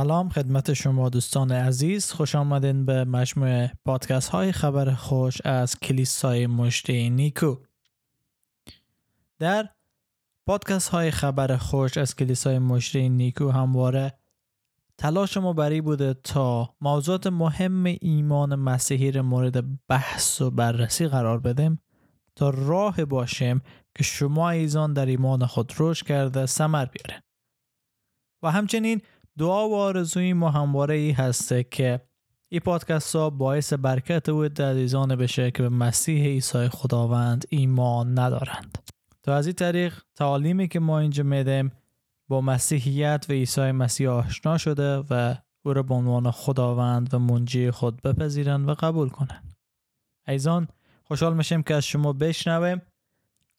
سلام خدمت شما دوستان عزیز. خوش آمدین به مجموعه پادکست های خبر خوش از کلیسای مشته نیکو. در پادکست های خبر خوش از کلیسای مشته نیکو همواره تلاش ما بری بوده تا موضوعات مهم ایمان مسیحی را مورد بحث و بررسی قرار بدیم تا راه باشیم که شما ایزان در ایمان خود رشد کرده سمر بیاره. و همچنین دعا و آرزوی ما همواره ای هسته که این پادکست ها باعث برکت و عزیزان بشه که به مسیح عیسی خداوند ایمان ندارند. تا از این طریق تعالیمی که ما اینجا میدیم با مسیحیت و عیسی مسیح آشنا شده و او را به عنوان خداوند و منجی خود بپذیرند و قبول کنند. ایزان خوشحال میشیم که از شما بشنویم.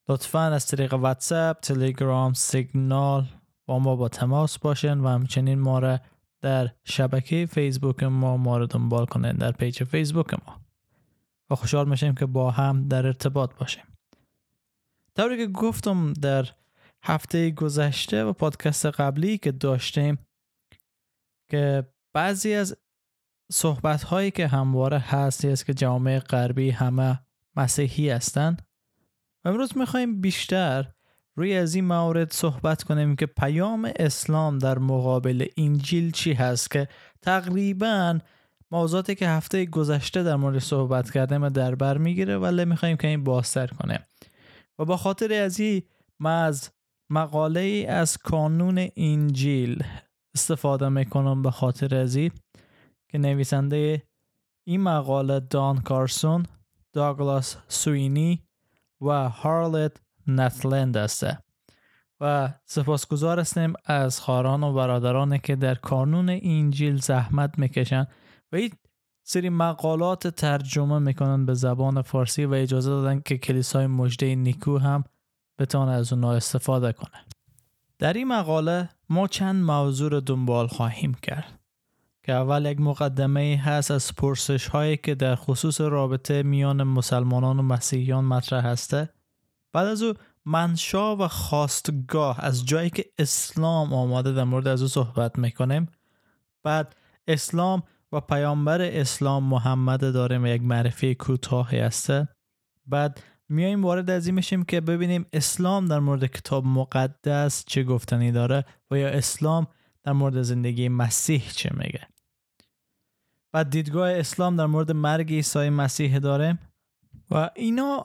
لطفا از طریق واتساپ، تلگرام، سیگنال ما با تماس باشین و همچنین ما را در شبکه فیسبوک ما ما رو دنبال کنین در page فیسبوک ما. و خوشحال میشیم که با هم در ارتباط باشیم. طوری که گفتم در هفته گذشته و پادکست قبلی که داشتیم که بعضی از صحبت هایی که همواره هستی است که جامعه غربی همه مسیحی هستند و امروز می‌خوایم بیشتر روی از این مورد صحبت کنیم که پیام اسلام در مقابل انجیل چی هست که تقریبا موضوعاتی که هفته گذشته در مورد صحبت کردیم در بر می‌گیره ولی می‌خوایم که این بازتر کنه. و با خاطر از این ما از مقاله از کانون انجیل استفاده می‌کنم به خاطر از این که نویسنده این مقاله دان کارسون داگلاس سوینی و هارلت نتلند است. و سپاسگزار هستیم از خاران و برادرانی که در کانون انجیل زحمت می‌کشن و این سری مقالات ترجمه می‌کنن به زبان فارسی و اجازه دادن که کلیسای مجده نیکو هم بتونه از اونها استفاده کنه. در این مقاله ما چند موضوع رو دنبال خواهیم کرد که اول یک مقدمه هست از پرسش هایی که در خصوص رابطه میان مسلمانان و مسیحیان مطرح هسته. بعد از او منشا و خواستگاه از جایی که اسلام آماده در مورد از او صحبت می‌کنیم بعد اسلام و پیامبر اسلام محمد داریم یک معرفی کوتاهی هسته. بعد میایم وارد از این میشیم که ببینیم اسلام در مورد کتاب مقدس چه گفتنی داره و یا اسلام در مورد زندگی مسیح چه میگه. بعد دیدگاه اسلام در مورد مرگ عیسی مسیح داره و اینا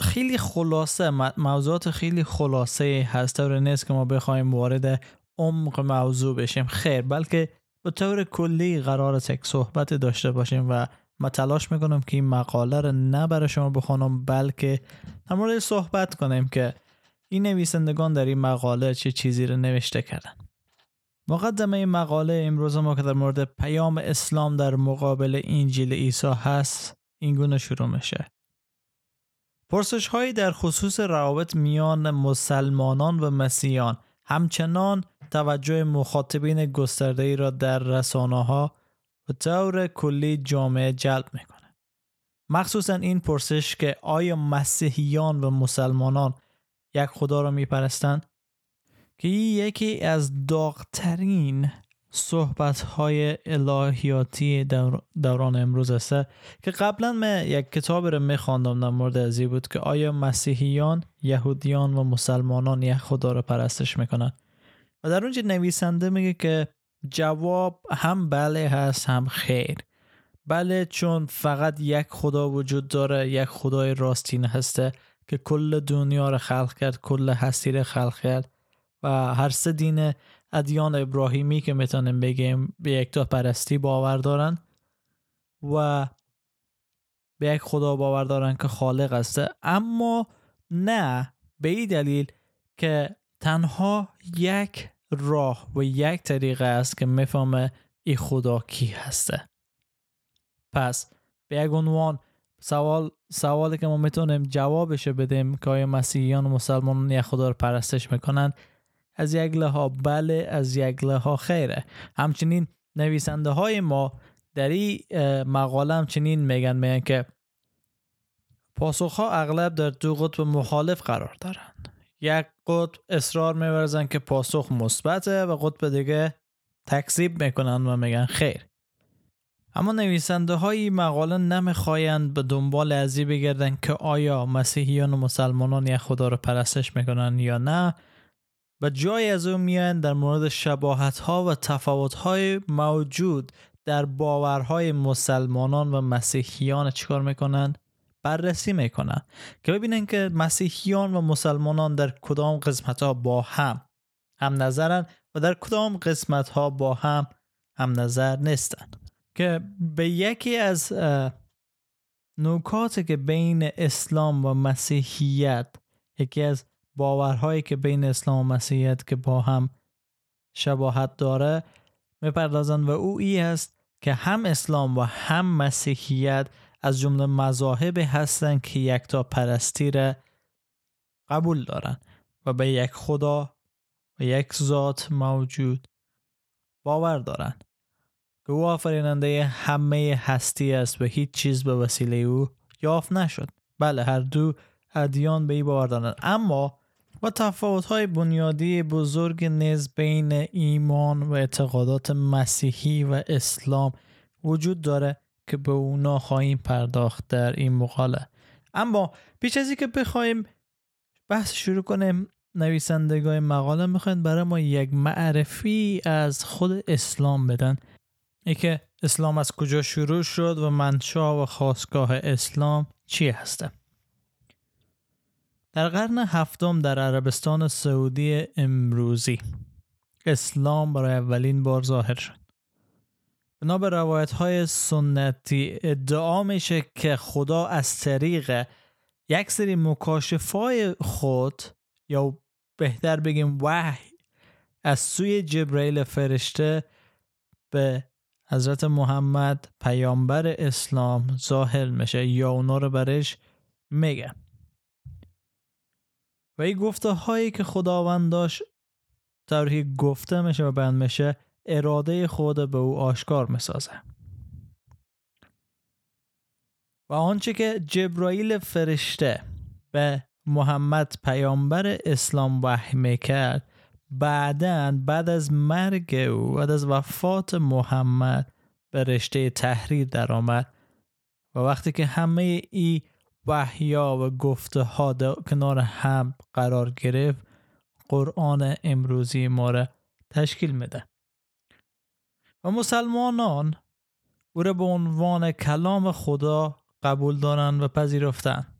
خیلی خلاصه موضوعات خیلی خلاصه هست. و نیست که ما بخوایم وارد عمق موضوع بشیم. خیر بلکه به طور کلی قرار تک صحبت داشته باشیم و ما تلاش می‌کنم که این مقاله رو نه برای شما بخونم بلکه در صحبت کنیم که این نویسندگان در این مقاله چه چیزی رو نوشته کردن. مقدمه این مقاله امروز ما که در مورد پیام اسلام در مقابل انجیل عیسی هست این گونه شروع میشه. پرسش هایی در خصوص روابط میان مسلمانان و مسیحیان همچنان توجه مخاطبین گسترده ای را در رسانه ها و طور کلی جامعه جلب می‌کنه. مخصوصا این پرسش که آیا مسیحیان و مسلمانان یک خدا را میپرستند که یکی از داغترین صحبت های الهیاتی دوران امروز است. که قبلا من یک کتاب رو میخواندم در مورد ازی بود که آیا مسیحیان یهودیان و مسلمانان یک خدا رو پرستش می‌کنن؟ و در اونجا نویسنده میگه که جواب هم بله هست هم خیر. بله چون فقط یک خدا وجود داره یک خدای راستین هسته که کل دنیا رو خلق کرد کل هستی رو خلق کرد و هر سه دین ادیان ابراهیمی که می‌تونیم بگیم به یک تا پرستی باور دارن و به یک خدا باور دارن که خالق است. اما نه به این دلیل که تنها یک راه و یک طریقه است که می‌فهمه ای خدا کی هسته پس به یک عنوان سوال سوالی که ما می‌تونیم جوابش بدیم که آیا مسیحیان و مسلمانان یک خدا رو پرستش می‌کنند؟ از یک لها بله از یک لها خیره. همچنین نویسنده های ما در این مقاله همچنین میگن میگن که پاسخ ها اغلب در دو قطب مخالف قرار دارند یک قطب اصرار میورزن که پاسخ مثبته و قطب دیگه تکذیب می‌کنن و میگن خیر. اما نویسنده های مقاله نمی‌خواهند به دنبال ازی بگردن که آیا مسیحیان و مسلمانان یک خدا رو پرستش می‌کنن یا نه. و جای از اون میان در مورد شباهت ها و تفاوت های موجود در باورهای مسلمانان و مسیحیان چیکار می‌کنن؟ بررسی می‌کنن که ببینن که مسیحیان و مسلمانان در کدام قسمت ها با هم هم نظرن و در کدام قسمت ها با هم هم نظر نیستن. که به یکی از نکاتی که بین اسلام و مسیحیت یکی از باورهایی که بین اسلام و مسیحیت که با هم شباهت داره می‌پردازند و او ای است که هم اسلام و هم مسیحیت از جمله مذاهب هستند که یک تا پرستی را قبول دارن و به یک خدا و یک ذات موجود باور دارند که او آفریننده همه هستی است و هیچ چیز به وسیله او یافت نشد. بله هر دو ادیان به ای باور دارند. اما و تفاوت های بنیادی بزرگ نیز بین ایمان و اعتقادات مسیحی و اسلام وجود داره که به اونا خواهیم پرداخت در این مقاله. اما پیش از که بخوایم بحث شروع کنیم نویسندگان مقاله می‌خواین برای ما یک معرفی از خود اسلام بدن. ای که اسلام از کجا شروع شد و منشا و خواستگاه اسلام چی هسته؟ در قرن هفتم در عربستان سعودی امروزی اسلام برای اولین بار ظاهر شد. بنا به روایت های سنتی ادعا میشه که خدا از طریق یک سری مکاشفای خود یا بهتر بگیم وحی از سوی جبرئیل فرشته به حضرت محمد پیامبر اسلام ظاهر میشه یا اونا رو برش میگه و این گفته هایی که خداوند داشت طوری گفته میشه و بیان میشه اراده خود به او آشکار می‌سازه. و آنچه که جبرائیل فرشته به محمد پیامبر اسلام وحی می‌کرد بعدا بعد از مرگ او بعد از وفات محمد به رشته تحریر درآمد. و وقتی که همه ای وحیا و گفته ها کنار هم قرار گرفت قرآن امروزی ما را تشکیل میده. و مسلمانان او را به عنوان کلام خدا قبول دارند و پذیرفتند.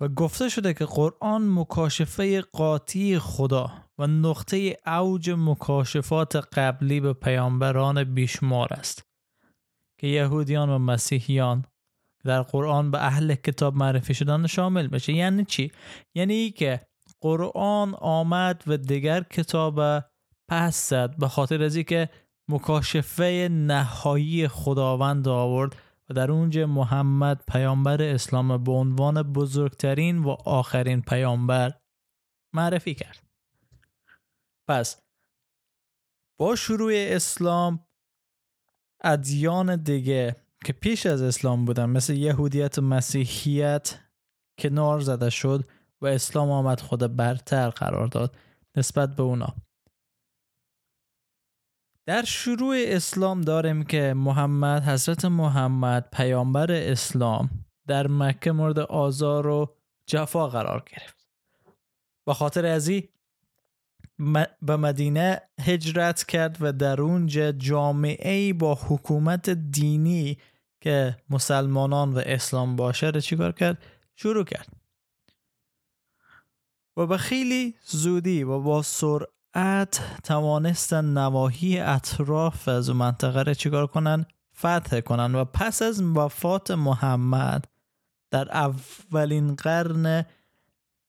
و گفته شده که قرآن مکاشفه قاطی خدا و نقطه اوج مکاشفات قبلی به پیامبران بیشمار است که یهودیان و مسیحیان در قرآن به اهل کتاب معرفی شدن شامل بشه یعنی چی؟ یعنی که قرآن آمد و دیگر کتاب پس زد به خاطر از که مکاشفه نهایی خداوند آورد و در اونجا محمد پیامبر اسلام به عنوان بزرگترین و آخرین پیامبر معرفی کرد پس با شروع اسلام ادیان دیگه که پیش از اسلام بودن مثل یهودیت و مسیحیت کنار زده شد و اسلام آمد خود برتر قرار داد نسبت به اونا. در شروع اسلام داریم که محمد حضرت محمد پیامبر اسلام در مکه مورد آزار و جفا قرار گرفت. با خاطر ازی به مدینه هجرت کرد و در اونجا جامعه با حکومت دینی که مسلمانان و اسلام باشه رو چیکار کرد؟ شروع کرد. و به خیلی زودی و با سرعت توانستن نواحی اطراف از منطقه رو چیکار کنن؟ فتح کنن. و پس از وفات محمد در اولین قرن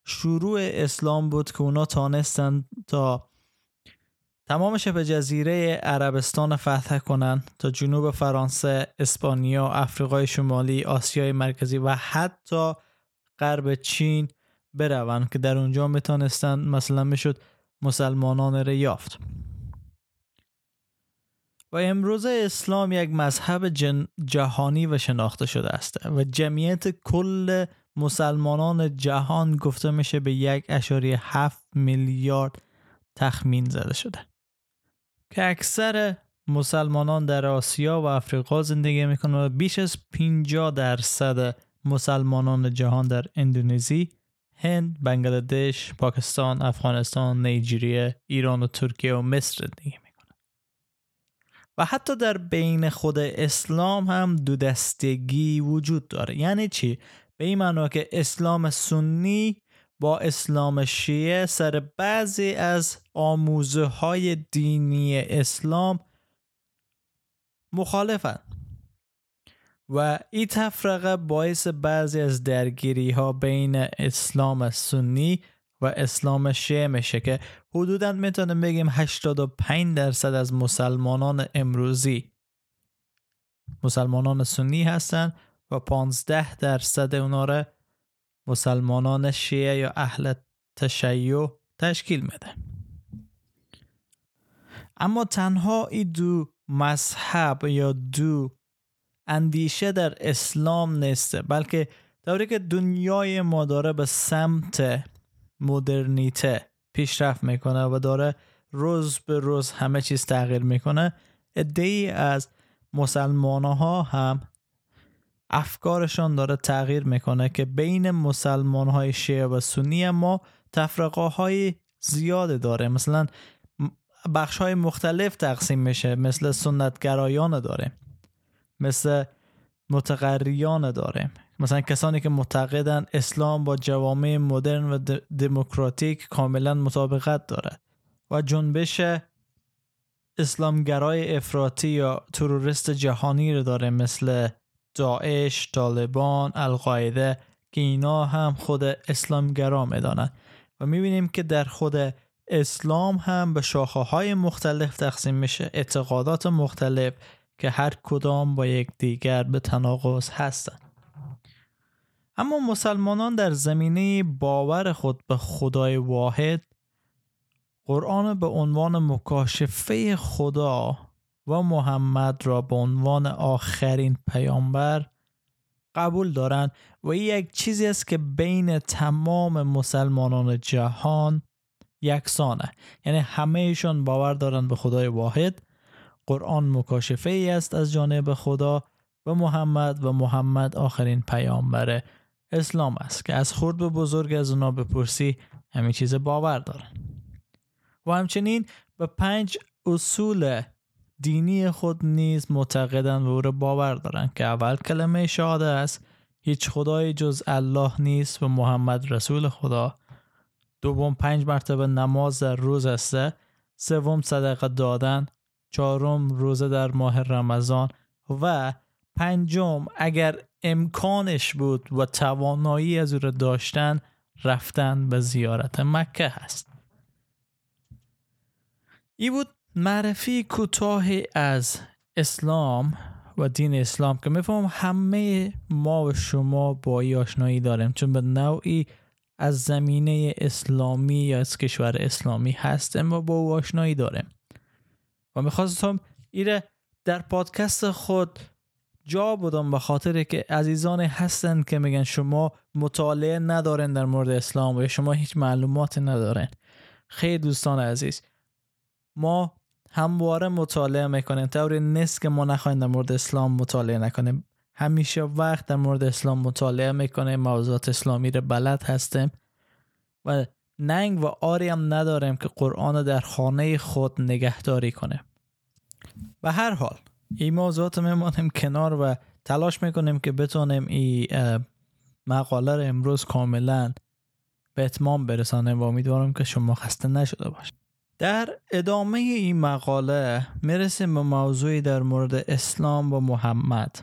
شروع اسلام بود که اونا تانستن تا تمام شبه جزیره عربستان فتح کنن تا جنوب فرانسه، اسپانیا، آفریقای شمالی، آسیای مرکزی و حتی غرب چین بروند که در اونجا می‌تونستن مثلا می‌شد مسلمانان را یافت. و امروز اسلام یک مذهب جهانی و شناخته شده است و جمعیت کل مسلمانان جهان گفته میشه به یک اشاری هفت میلیارد تخمین زده شده که اکثر مسلمانان در آسیا و افریقا زندگی می‌کنن و بیش از 50 درصد مسلمانان جهان در اندونزی، هند، بنگلادش، پاکستان، افغانستان، نیجریه، ایران و ترکیه و مصر زندگی می‌کنن. و حتی در بین خود اسلام هم دو دستگی وجود داره. یعنی چی؟ به این معنا که اسلام سنی با اسلام شیعه سر بعضی از آموزه های دینی اسلام مخالفن. و این تفرقه باعث بعضی از درگیری ها بین اسلام سنی و اسلام شیعه میشه که حدودا می‌تونیم بگیم 85 درصد از مسلمانان امروزی مسلمانان سنی هستن و 15 درصد اونا را مسلمانان شیعه یا اهل تشیع تشکیل میده. اما تنها این دو مذهب یا دو اندیشه در اسلام نیسته بلکه دوری که دنیای ما داره به سمت مدرنیته پیشرفت می‌کنه و داره روز به روز همه چیز تغییر می‌کنه ادهی از مسلمان ها هم افکارشان داره تغییر می‌کنه که بین مسلمان های شیعه و سنی ما تفرقه های زیاده داره. مثلا بخش های مختلف تقسیم میشه. مثل سنتگرایان داره. مثل متقریان داره. مثلا کسانی که معتقدن اسلام با جوامع مدرن و دموکراتیک کاملا مطابقت داره. و جنبش اسلامگرای افراطی یا تروریست جهانی رو داره. مثل داعش، طالبان، القاعده که اینا هم خود اسلامگرا می‌دانند و می‌بینیم که در خود اسلام هم به شاخه های مختلف تقسیم میشه. اعتقادات مختلف که هر کدام با یک دیگر به تناقض هستند. اما مسلمانان در زمینه باور خود به خدای واحد قرآن به عنوان مکاشفه خدا و محمد را به عنوان آخرین پیامبر قبول دارند و یک چیزی است که بین تمام مسلمانان جهان یکسانه. یعنی همهشان باور دارند به خدای واحد. قرآن مکاشفه ای است از جانب خدا و محمد و محمد آخرین پیامبر اسلام است که از خورد به بزرگ از اونا بپرسی همین چیز باور دارن. و همچنین به پنج اصول دینی خود نیز معتقدند و او را باور دارند که اول کلمه شهاده است. هیچ خدای جز الله نیست و محمد رسول خدا. دوم پنج مرتبه نماز در روز است. سوم صدقه دادن. چهارم روزه در ماه رمضان. و پنجم اگر امکانش بود و توانایی از او را داشتن رفتن به زیارت مکه هست ای بود معرفی کوتاه از اسلام و دین اسلام که میفهم همه ما و شما با ای آشنایی داریم چون به نوعی از زمینه اسلامی یا از کشور اسلامی هستیم و با او آشنایی داریم. و می‌خواستم ایره در پادکست خود جا بودم به خاطر که عزیزان هستند که میگن شما مطالعه ندارن در مورد اسلام و شما هیچ معلومات ندارن خیلی دوستان عزیز ما همواره مطالعه می‌کنیم طوری نیست که ما نخواهیم در مورد اسلام مطالعه نکنیم. همیشه وقت در مورد اسلام مطالعه می‌کنیم موضوعات اسلامی رو بلد هستیم. و ننگ و آری هم نداریم که قرآن در خانه خود نگهداری کنه به هر حال این موضوعات میمانیم کنار و تلاش می‌کنیم که بتونیم این مقاله رو امروز کاملا به اتمام برسانیم و امیدوارم که شما خسته نشده باشید. در ادامه این مقاله می‌رسیم به موضوعی در مورد اسلام و محمد.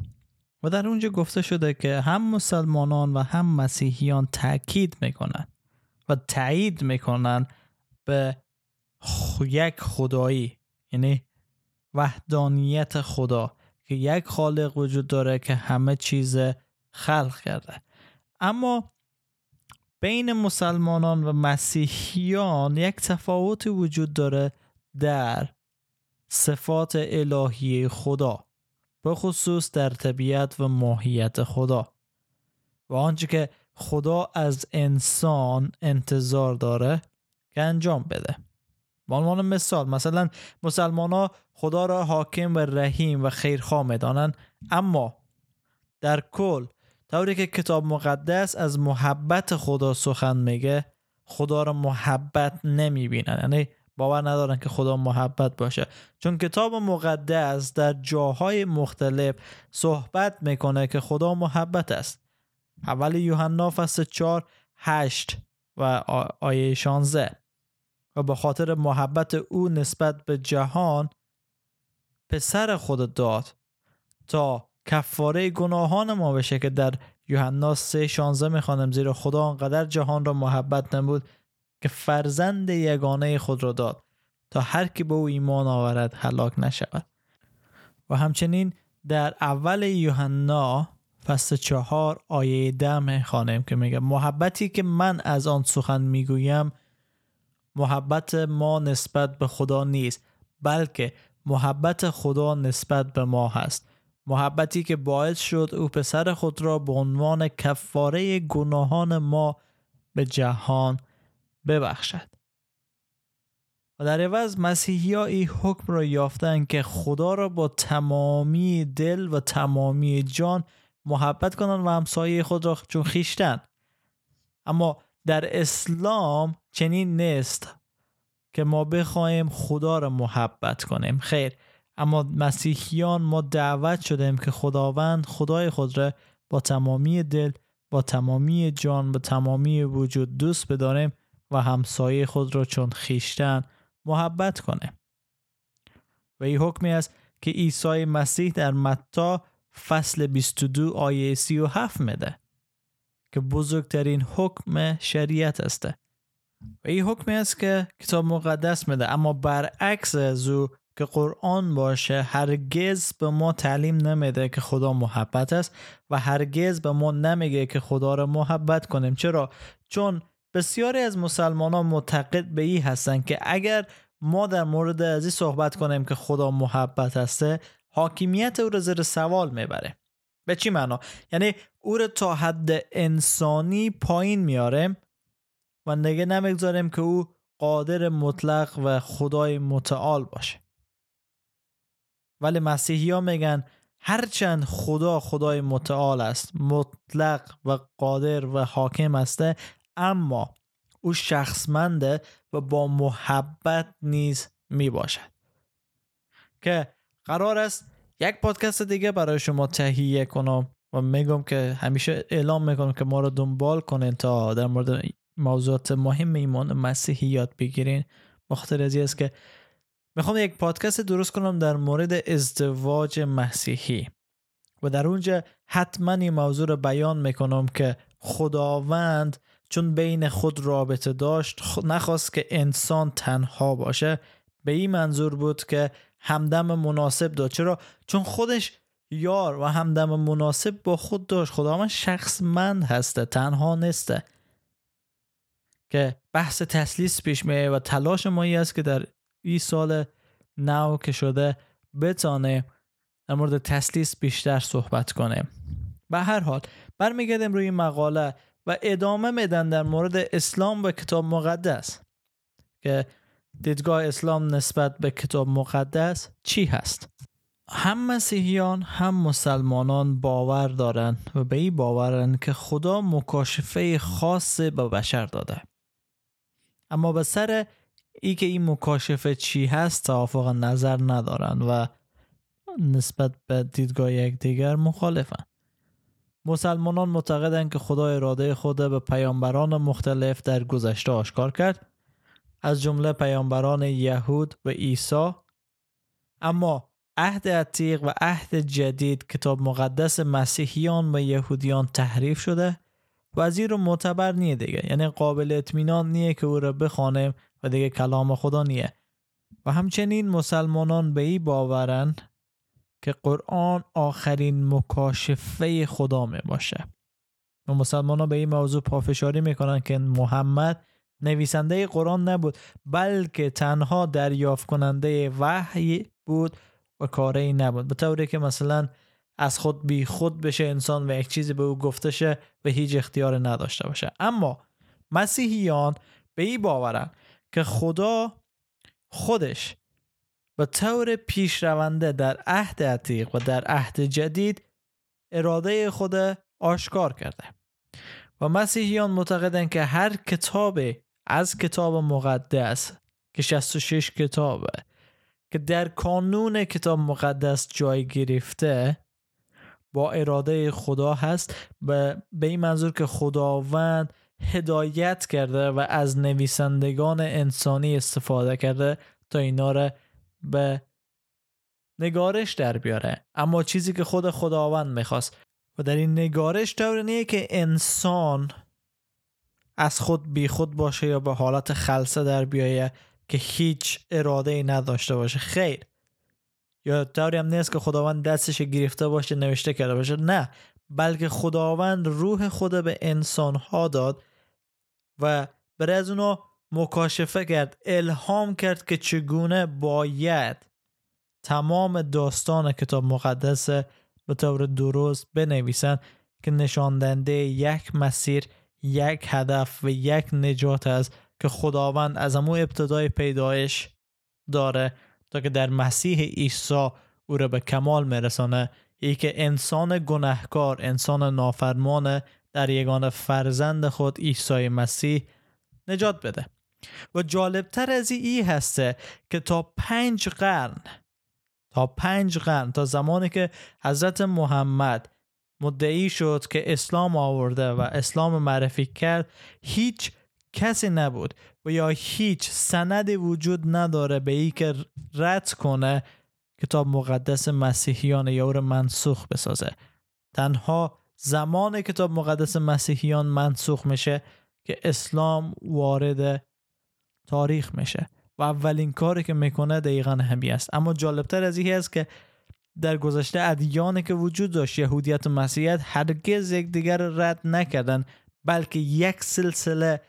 و در اونجا گفته شده که هم مسلمانان و هم مسیحیان تاکید می‌کنن و تایید می‌کنن به یک خدایی یعنی وحدانیت خدا که یک خالق وجود داره که همه چیز خلق کرده. اما بین مسلمانان و مسیحیان یک تفاوت وجود داره در صفات الهی خدا به خصوص در طبیعت و ماهیت خدا. و آنچه که خدا از انسان انتظار داره که انجام بده. به عنوان مثال مثلا مسلمان ها خدا را حاکم و رحیم و خیرخواه می‌دانند اما در کل طوری که کتاب مقدس از محبت خدا سخن میگه خدا را محبت نمی‌بینن. یعنی باور ندارن که خدا محبت باشه. چون کتاب مقدس در جاهای مختلف صحبت می‌کنه که خدا محبت است. اول یوحنا فصل 4 8 و آیه 16 و به خاطر محبت او نسبت به جهان پسر خود داد تا کفاره گناهان ما بشه که در یوحنا 3 16 می‌خوانم زیرا خدا آنقدر جهان را محبت نمود که فرزند یگانه خود را داد. تا هر کی به او ایمان آورد هلاک نشود. و همچنین در اول یوحنا فصل چهار آیه ده می‌خوانیم که میگه محبتی که من از آن سخن می‌گویم محبت ما نسبت به خدا نیست بلکه محبت خدا نسبت به ما هست. محبتی که باعث شد او پسر خود را به عنوان کفاره گناهان ما به جهان ببخشد. و در عوض مسیحی ها این حکم را یافتن که خدا را با تمامی دل و تمامی جان محبت کنند و همسایه خود را چون خیشتن. اما در اسلام چنین نیست که ما بخواهیم خدا را محبت کنیم. خیر. اما مسیحیان ما دعوت شدیم که خداوند خدای خود را با تمامی دل با تمامی جان با تمامی وجود دوست بداریم و همسایه خود را چون خیشتن محبت کنه و این حکمی است که عیسی مسیح در متا فصل 22 آیه 37 میده که بزرگترین حکم شریعت است. و این حکمی است که کتاب مقدس میده. اما برعکس از او که قرآن باشه هرگز به ما تعلیم نمیده که خدا محبت است و هرگز به ما نمیگه که خدا را محبت کنیم. چرا؟ چون بسیاری از مسلمان ها معتقد به این هستند که اگر ما در مورد از صحبت کنیم که خدا محبت هسته حاکمیت او را زیر سوال می‌بره. به چی معنا؟ یعنی او را تا حد انسانی پایین میاریم و نگه نمی‌گذاریم که او قادر مطلق و خدای متعال باشه. ولی مسیحی ها میگن هرچند خدا خدای متعال است مطلق و قادر و حاکم است اما او شخصمنده و با محبت نیز می باشد که قرار است یک پادکست دیگه برای شما تهیه کنم و میگم که همیشه اعلام می‌کنم که ما رو دنبال کنین تا در مورد موضوعات مهم ایمان مسیحی یاد بگیرین. بخاطر از است که می‌خوام یک پادکست درست کنم در مورد ازدواج مسیحی. و در اونجا حتما این موضوع رو بیان می‌کنم که خداوند چون بین خود رابطه داشت نخواست که انسان تنها باشه. به این منظور بود که همدم مناسب داد چرا؟ چون خودش یار و همدم مناسب با خود داشت. خداوند شخصمند هسته تنها نیسته که بحث تسلیس پیش میه و تلاش مایی است که در این سال نو که شده بتانه در مورد تسلیس بیشتر صحبت کنه. به هر حال برمیگردیم روی مقاله و ادامه میدن در مورد اسلام و کتاب مقدس. که دیدگاه اسلام نسبت به کتاب مقدس چی هست؟ هم مسیحیان هم مسلمانان باور دارند و به این باورن که خدا مکاشفه خاص به بشر داده. اما به سر ای که این مکاشفه چی هست توافق نظر ندارن و نسبت به دیدگاه یکدیگر مخالفن. مسلمانان معتقدند که خدا اراده خود به پیامبران مختلف در گذشته آشکار کرد. از جمله پیامبران یهود و عیسی. اما عهد عتیق و عهد جدید کتاب مقدس مسیحیان و یهودیان تحریف شده. و از این رو معتبر نیه دیگه یعنی قابل اطمینان نیه که او را بخوانیم دیگه کلام خدا نیه. و همچنین مسلمانان به این باورند که قرآن آخرین مکاشفه خدا می باشه. و مسلمان ها به این موضوع پافشاری می‌کنن که محمد نویسنده قرآن نبود بلکه تنها دریافت کننده وحی بود و کاری نبود. به طوری که مثلا از خود بی خود بشه انسان و یک چیزی به او گفته شه و هیچ اختیار نداشته باشه. اما مسیحیان به این باورن که خدا خودش به طور پیشرونده در عهد عتیق و در عهد جدید اراده خود آشکار کرده. و مسیحیان معتقدند که هر کتاب از کتاب مقدس که 66 کتابه که در کانون کتاب مقدس جای گرفته با اراده خدا هست. به این منظور که خداوند هدایت کرده و از نویسندگان انسانی استفاده کرده تا اینا رو به نگارش در بیاره. اما چیزی که خود خداوند می‌خواست و در این نگارش طور نیه که انسان از خود بی خود باشه یا به حالت خلصه در بیایه که هیچ اراده ای نداشته باشه. خیر. یا طوری هم نیست که خداوند دستش گرفته باشه نوشته کرده باشه. نه. بلکه خداوند روح خود به انسان ها داد و برای از اونا مکاشفه کرد الهام کرد که چگونه باید تمام داستان کتاب مقدس به طور درست بنویسند که نشاندنده یک مسیر یک هدف و یک نجات است که خداوند از امو ابتدای پیدایش داره تا که در مسیح عیسی او را به کمال میرسانه. ای که انسان گناهکار انسان نافرمان در یگان فرزند خود عیسی مسیح نجات بده. و جالبتر از ای هسته که تا پنج قرن تا پنج قرن تا زمانی که حضرت محمد مدعی شد که اسلام آورده و اسلام معرفی کرد هیچ کسی نبود و یا هیچ سندی وجود نداره به ای که رد کنه کتاب مقدس مسیحیان یا او منسوخ بسازه. تنها زمان کتاب مقدس مسیحیان منسوخ میشه که اسلام وارد تاریخ میشه و اولین کاری که می‌کنه دقیقا همی است. اما جالبتر از این است که در گذشته ادیانی که وجود داشت یهودیت و مسیحیت هرگز یکدیگر رد نکردن بلکه یک سلسله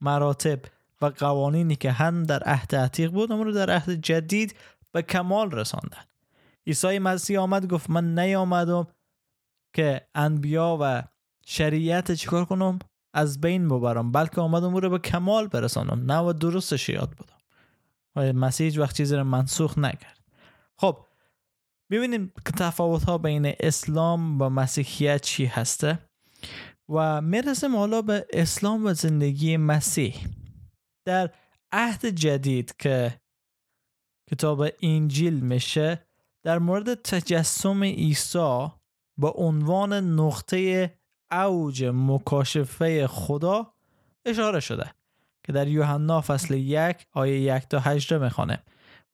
مراتب و قوانینی که هم در عهد عتیق بود اما رو در عهد جدید به کمال رساندن عیسی مسیح آمد گفت من نیامدم که انبیا و شریعت چیکار کنم؟ از بین ببرم. بلکه آمدم رو به کمال برسانم. نه و درستش یاد بدم. و مسیح وقت چیزی رو منسوخ نکرد. خب ببینیم که تفاوت ها بین اسلام و مسیحیت چی هسته. و می‌رسیم حالا به اسلام و زندگی مسیح. در عهد جدید که کتاب انجیل میشه در مورد تجسم عیسی با عنوان نقطه اوج مکاشفه خدا اشاره شده که در یوحنا فصل یک آیه یک تا هجده می‌خوانه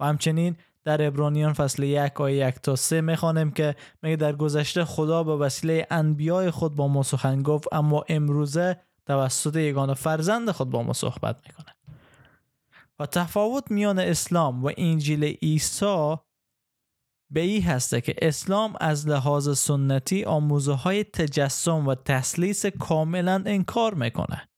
و همچنین در ابرانیان فصل یک آیه یک تا سه می‌خوانیم که میگه در گذشته خدا به وسیله انبیای خود با ما سخن گفت اما امروزه توسط یگان فرزند خود با ما صحبت می‌کنه. و تفاوت میان اسلام و انجیل عیسی به این هسته که اسلام از لحاظ سنتی آموزه های تجسم و تسلیس کاملا انکار می‌کنه.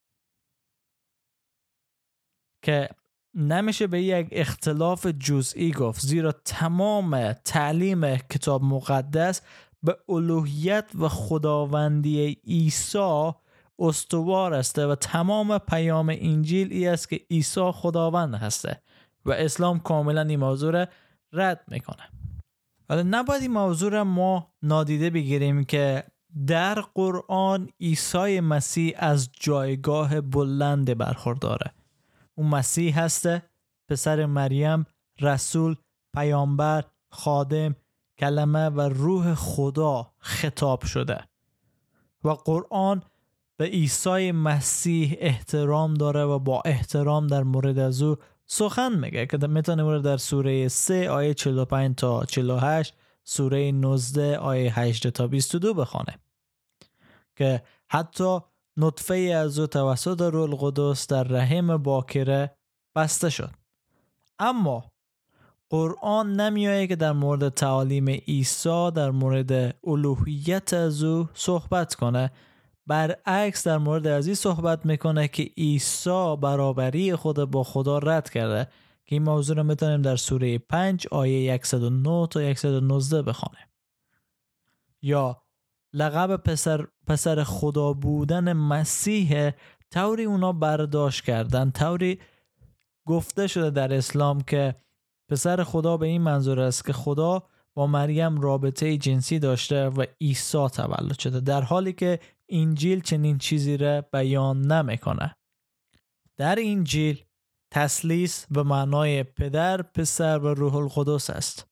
که نمیشه به یک اختلاف جزئی گفت زیرا تمام تعلیم کتاب مقدس به الوهیت و خداوندی عیسی استوار است و تمام پیام انجیل ای است که عیسی خداوند هسته و اسلام کاملا این موضوع رد می‌کنه. ولی نباید این موضوع ما نادیده بگیریم که در قرآن عیسی مسیح از جایگاه بلند برخورداره اون مسیح هسته پسر مریم رسول پیامبر خادم کلمه و روح خدا خطاب شده. و قرآن به عیسی مسیح احترام داره و با احترام در مورد از او سخن میگه که می‌تونه در سوره 3 آیه 45 تا 48 سوره 19 آیه 8 تا 22 بخونه. که حتی نطفه از او توسط رول القدس در رحم باکره بسته شد. اما قرآن نمیایه که در مورد تعالیم عیسی در مورد الوهیت از او صحبت کنه برعکس در مورد از این صحبت می‌کنه که عیسی برابری خود با خدا رد کرده. که این موضوع رو می‌تونیم در سوره 5 آیه 109 تا 119 بخونه یا لقب پسر, پسر خدا بودن مسیح طوری اونا برداشت کردن طوری گفته شده در اسلام که پسر خدا به این منظور است که خدا با مریم رابطه جنسی داشته و عیسی تولد شده. در حالی که انجیل چنین چیزی را بیان نمی‌کنه. در انجیل تسلیس به معنای پدر پسر و روح القدس است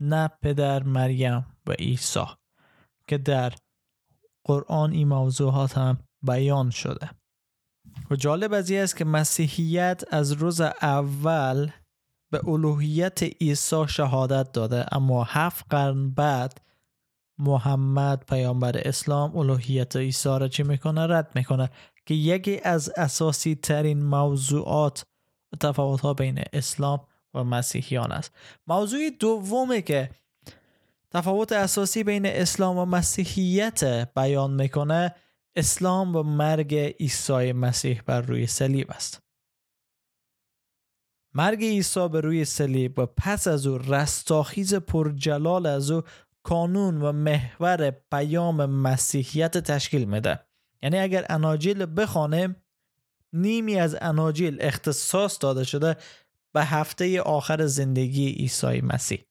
نه پدر مریم و عیسی که در قرآن این موضوعات هم بیان شده. و جالب از است که مسیحیت از روز اول به الوهیت عیسی شهادت داده اما هفت قرن بعد محمد پیامبر اسلام الوهیت عیسی را چی می‌کنه؟ رد می‌کنه که یکی از اساسی ترین موضوعات تفاوت ها بین اسلام و مسیحیان است. موضوع دومه که تفاوت اساسی بین اسلام و مسیحیت بیان می‌کنه اسلام و مرگ عیسی مسیح بر روی صلیب است. مرگ عیسی بر روی صلیب و پس از او رستاخیز پرجلال از او کانون و محور پیام مسیحیت تشکیل میده. یعنی اگر اناجیل بخوانیم نیمی از اناجیل اختصاص داده شده به هفته آخر زندگی عیسی مسیح.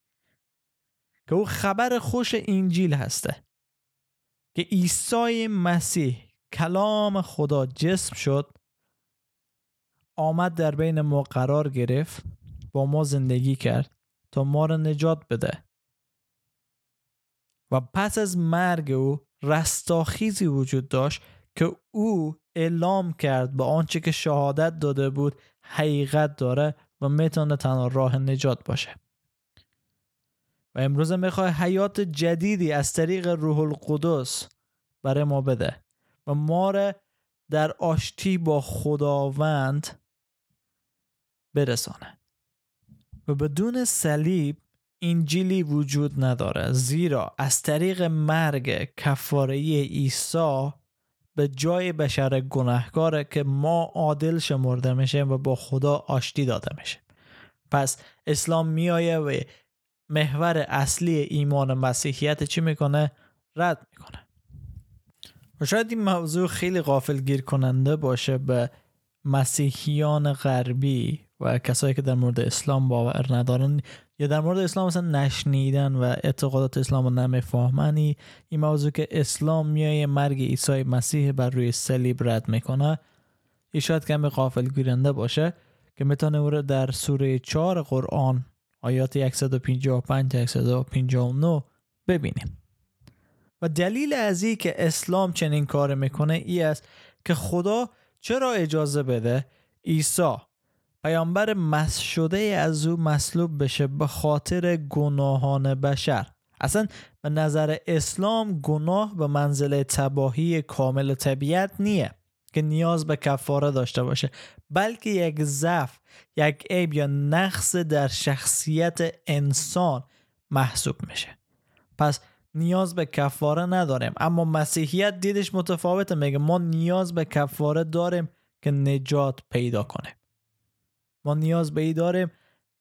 که او خبر خوش انجیل هسته. که عیسی مسیح کلام خدا جسم شد آمد در بین ما قرار گرفت با ما زندگی کرد تا ما را نجات بده. و پس از مرگ او رستاخیزی وجود داشت که او اعلام کرد به آنچه که شهادت داده بود حقیقت داره و می‌تونه تنها راه نجات باشه. و امروز می‌خواد حیات جدیدی از طریق روح القدس برای ما بده و ما را در آشتی با خداوند برسانه. و بدون صلیب انجیلی وجود نداره. زیرا از طریق مرگ کفاره عیسی به جای بشر گناهکاره که ما عادل شمرده میشه و با خدا آشتی داده میشه پس اسلام میآیه و محور اصلی ایمان مسیحیت چی می‌کنه؟ رد می‌کنه. و شاید این موضوع خیلی غافل گیر کننده باشه به مسیحیان غربی. و کسایی که در مورد اسلام باور ندارن یا در مورد اسلام مثلا نشنیدن و اعتقادات اسلام رو نمیفهمنی این موضوع که اسلام میای مرگ عیسی مسیح بر روی صلیب رد می‌کنه این شاید کمی غافل گیرنده باشه که می‌تونه او رو در سوره 4 قرآن آیات 155 تا 159 ببینیم و دلیل از این که اسلام چنین کار می‌کنه ای است که خدا چرا اجازه بده عیسی پیامبر مس شده از او مصلوب بشه به خاطر گناهان بشر. اصلا به نظر اسلام گناه به منزل تباهی کامل طبیعت نیه که نیاز به کفاره داشته باشه بلکه یک ضعف یک عیب یا نقص در شخصیت انسان محسوب میشه. پس نیاز به کفاره نداریم. اما مسیحیت دیدش متفاوته میگه ما نیاز به کفاره داریم که نجات پیدا کنیم ما نیاز به ای داریم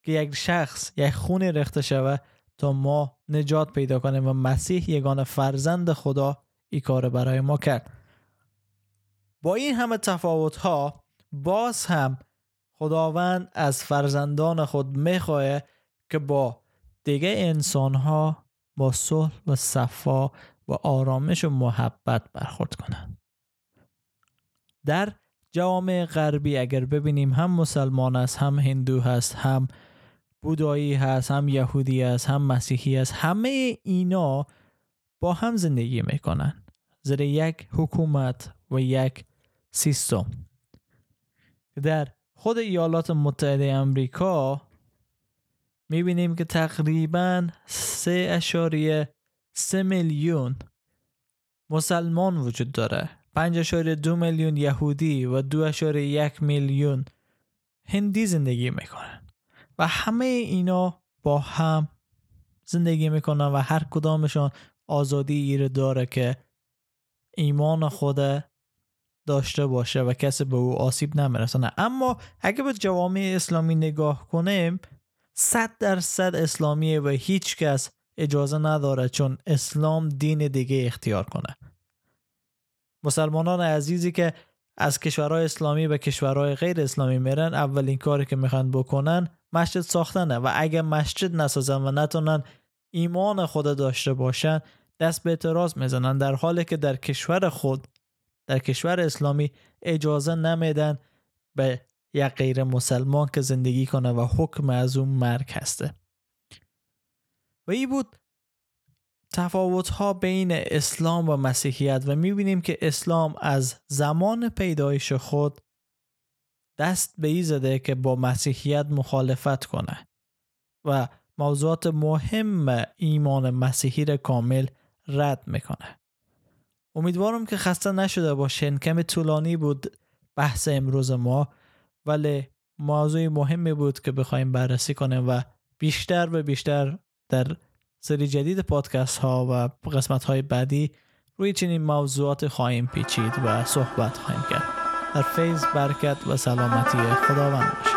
که یک شخص یک خونی رخته شوه تا ما نجات پیدا کنیم و مسیح یگان فرزند خدا ای کار برای ما کرد. با این همه تفاوت ها باز هم خداوند از فرزندان خود می‌خواه که با دیگه انسان ها با صلح و صفا و آرامش و محبت برخورد کنند. در جوامع غربی اگر ببینیم هم مسلمان است هم هندو هست هم بودایی هست هم یهودی است هم مسیحی است همه اینا با هم زندگی می‌کنن. زیر یک حکومت و یک سیستم. در خود ایالات متحده امریکا می‌بینیم که تقریبا سه اشاریه سه میلیون مسلمان وجود داره. پنج دو میلیون یهودی و دو یک میلیون هندی زندگی می‌کنن. و همه اینا با هم زندگی می‌کنن و هر کدامشان آزادی ایره داره که ایمان خود داشته باشه و کسی به او آسیب نمیرسانه اما اگه به جوامع اسلامی نگاه کنیم صد درصد اسلامیه و هیچ کس اجازه نداره چون اسلام دین دیگه اختیار کنه. مسلمانان عزیزی که از کشورهای اسلامی به کشورهای غیر اسلامی میرن اولین کاری که می‌خوان بکنن مسجد ساختنه و اگه مسجد نسازن و نتونن ایمان خود داشته باشن دست به اعتراض می‌زنن. در حالی که در کشور خود در کشور اسلامی اجازه نمیدن به یک غیر مسلمان که زندگی کنه و حکم از اون مرگ هسته. و این بود تفاوت ها بین اسلام و مسیحیت و می‌بینیم که اسلام از زمان پیدایش خود دست به ای زده که با مسیحیت مخالفت کنه و موضوعات مهم ایمان مسیحی را کامل رد می‌کنه. امیدوارم که خسته نشده باشین. کمی طولانی بود بحث امروز ما ولی موضوع مهمی بود که بخوایم بررسی کنیم و بیشتر و بیشتر در سری جدید پادکست ها و قسمت های بعدی روی چنین موضوعات خواهیم پیچید و صحبت خواهیم کرد. در فیض برکت و سلامتی خداوند باشید.